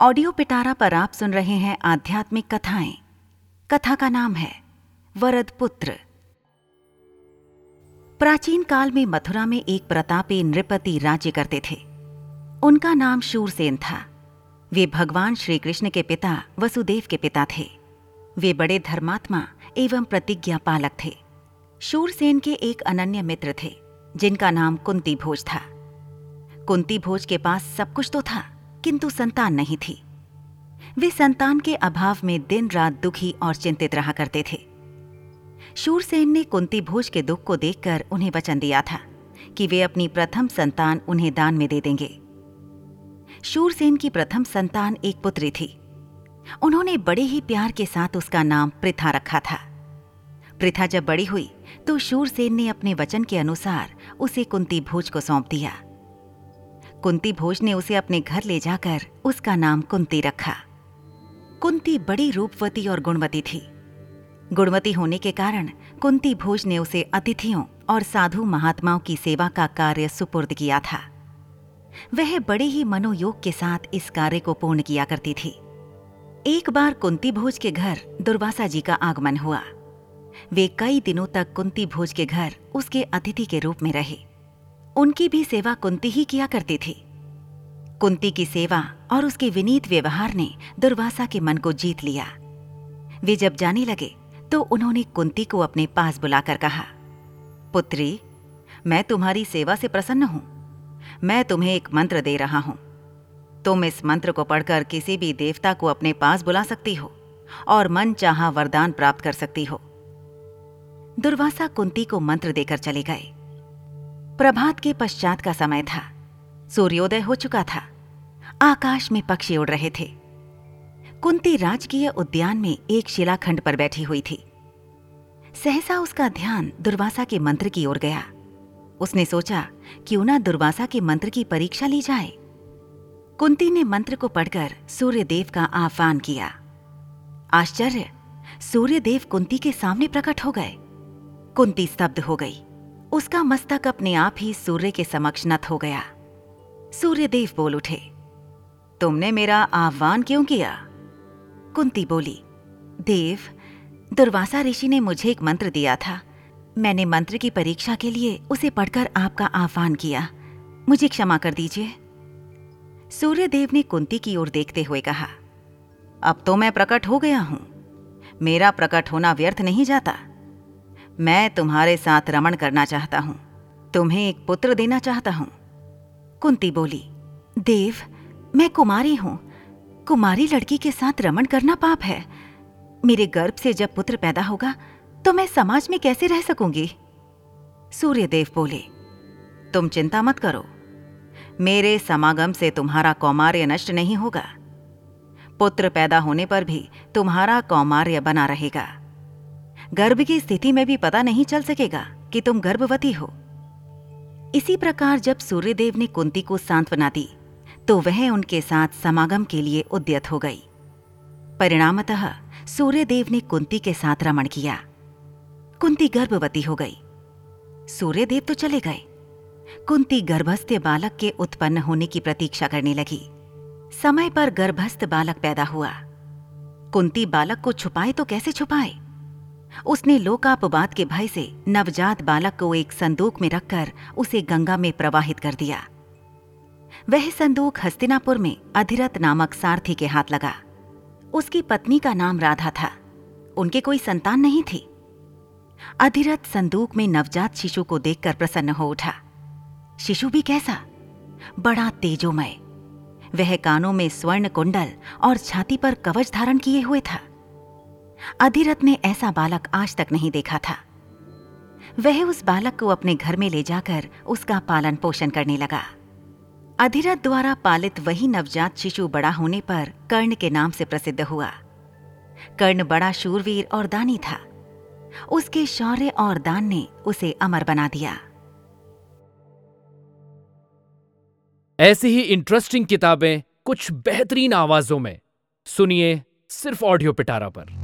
Audio पिटारा पर आप सुन रहे हैं आध्यात्मिक कथाएँ। कथा का नाम है, वरद पुत्र। प्राचीन काल में मथुरा में एक प्रतापी नृपति राज्य करते थे। उनका नाम शूरसेन था। वे भगवान श्री कृष्ण के पिता, वसुदेव के पिता थे। वे बड़े धर्मात्मा एवं प्रतिज्ञा पालक थे। शूरसेन के एक अनन्य मित्र थे, जिनका नाम कुंती भोज था। कुंती भोज के पास सब कुछ तो था। किंतु संतान नहीं थी। वे संतान के अभाव में दिन रात दुखी और चिंतित रहा करते थे। शूरसेन ने कुंती भोज के दुख को देखकर उन्हें वचन दिया था कि वे अपनी प्रथम संतान उन्हें दान में दे देंगे। शूरसेन की प्रथम संतान एक पुत्री थी। उन्होंने बड़े ही प्यार के साथ उसका नाम प्रथा रखा था। प्रथा जब बड़ी हुई तो शूरसेन ने अपने वचन के अनुसार उसे कुंती भोज को सौंप दिया। कुंती भोज ने उसे अपने घर ले जाकर उसका नाम कुंती रखा। कुंती बड़ी रूपवती और गुणवती थी। गुणवती होने के कारण कुंती भोज ने उसे अतिथियों और साधु महात्माओं की सेवा का कार्य सुपुर्द किया था। वह बड़े ही मनोयोग के साथ इस कार्य को पूर्ण किया करती थी। एक बार कुंती भोज के घर दुर्वासा जी का आगमन हुआ। वे कई दिनों तक कुंती भोज के घर उसके अतिथि के रूप में रहे। उनकी भी सेवा कुंती ही किया करती थी। कुंती की सेवा और उसके विनीत व्यवहार ने दुर्वासा के मन को जीत लिया। वे जब जाने लगे तो उन्होंने कुंती को अपने पास बुलाकर कहा, पुत्री, मैं तुम्हारी सेवा से प्रसन्न हूँ। मैं तुम्हें एक मंत्र दे रहा हूँ। तुम इस मंत्र को पढ़कर किसी भी देवता को अपने पास बुला सकती हो और मन चाहा वरदान प्राप्त कर सकती हो। दुर्वासा कुंती को मंत्र देकर चले गए। प्रभात के पश्चात का समय था। सूर्योदय हो चुका था। आकाश में पक्षी उड़ रहे थे। कुंती राजकीय उद्यान में एक शिलाखंड पर बैठी हुई थी। सहसा उसका ध्यान दुर्वासा के मंत्र की ओर गया। उसने सोचा, क्यों ना दुर्वासा के मंत्र की परीक्षा ली जाए? कुंती ने मंत्र को पढ़कर सूर्यदेव का आह्वान किया। आश्चर्य! सूर्यदेव कुंती के सामने प्रकट हो गए। कुंती स्तब्ध हो गई। उसका मस्तक अपने आप ही सूर्य के समक्ष नत हो गया। सूर्यदेव बोल उठे, तुमने मेरा आह्वान क्यों किया? कुंती बोली, देव, दुर्वासा ऋषि ने मुझे एक मंत्र दिया था। मैंने मंत्र की परीक्षा के लिए उसे पढ़कर आपका आह्वान किया। मुझे क्षमा कर दीजिए। सूर्यदेव ने कुंती की ओर देखते हुए कहा, अब तो मैं प्रकट हो गया हूँ। मेरा प्रकट होना व्यर्थ नहीं जाता। मैं तुम्हारे साथ रमण करना चाहता हूँ। तुम्हें एक पुत्र देना चाहता हूँ। कुंती बोली, देव, मैं कुमारी हूँ। कुमारी लड़की के साथ रमण करना पाप है। मेरे गर्भ से जब पुत्र पैदा होगा तो मैं समाज में कैसे रह सकूँगी? सूर्यदेव बोले, तुम चिंता मत करो। मेरे समागम से तुम्हारा कौमार्य नष्ट नहीं होगा। पुत्र पैदा होने पर भी तुम्हारा कौमार्य बना रहेगा। गर्भ की स्थिति में भी पता नहीं चल सकेगा कि तुम गर्भवती हो। इसी प्रकार जब सूर्यदेव ने कुंती को सांत्वना दी तो वह उनके साथ समागम के लिए उद्यत हो गई। परिणामतः सूर्यदेव ने कुंती के साथ रमण किया। कुंती गर्भवती हो गई। सूर्यदेव तो चले गए। कुंती गर्भस्थ बालक के उत्पन्न होने की प्रतीक्षा करने लगी। समय पर गर्भस्थ बालक पैदा हुआ। कुंती बालक को छुपाए तो कैसे छुपाए? उसने लोकापवाद के भय से नवजात बालक को एक संदूक में रखकर उसे गंगा में प्रवाहित कर दिया। वह संदूक हस्तिनापुर में अधिरथ नामक सारथी के हाथ लगा। उसकी पत्नी का नाम राधा था। उनके कोई संतान नहीं थी। अधिरथ संदूक में नवजात शिशु को देखकर प्रसन्न हो उठा। शिशु भी कैसा? बड़ा तेजोमय। वह कानों में स्वर्ण कुंडल और छाती पर कवच धारण किए हुए था। अधिरथ ने ऐसा बालक आज तक नहीं देखा था। वह उस बालक को अपने घर में ले जाकर उसका पालन पोषण करने लगा। अधिरथ द्वारा पालित वही नवजात शिशु बड़ा होने पर कर्ण के नाम से प्रसिद्ध हुआ। कर्ण बड़ा शूरवीर और दानी था। उसके शौर्य और दान ने उसे अमर बना दिया। ऐसी ही इंटरेस्टिंग किताबें कुछ बेहतरीन आवाजों में। सुनिए सिर्फ़ ऑडियो पिटारा पर।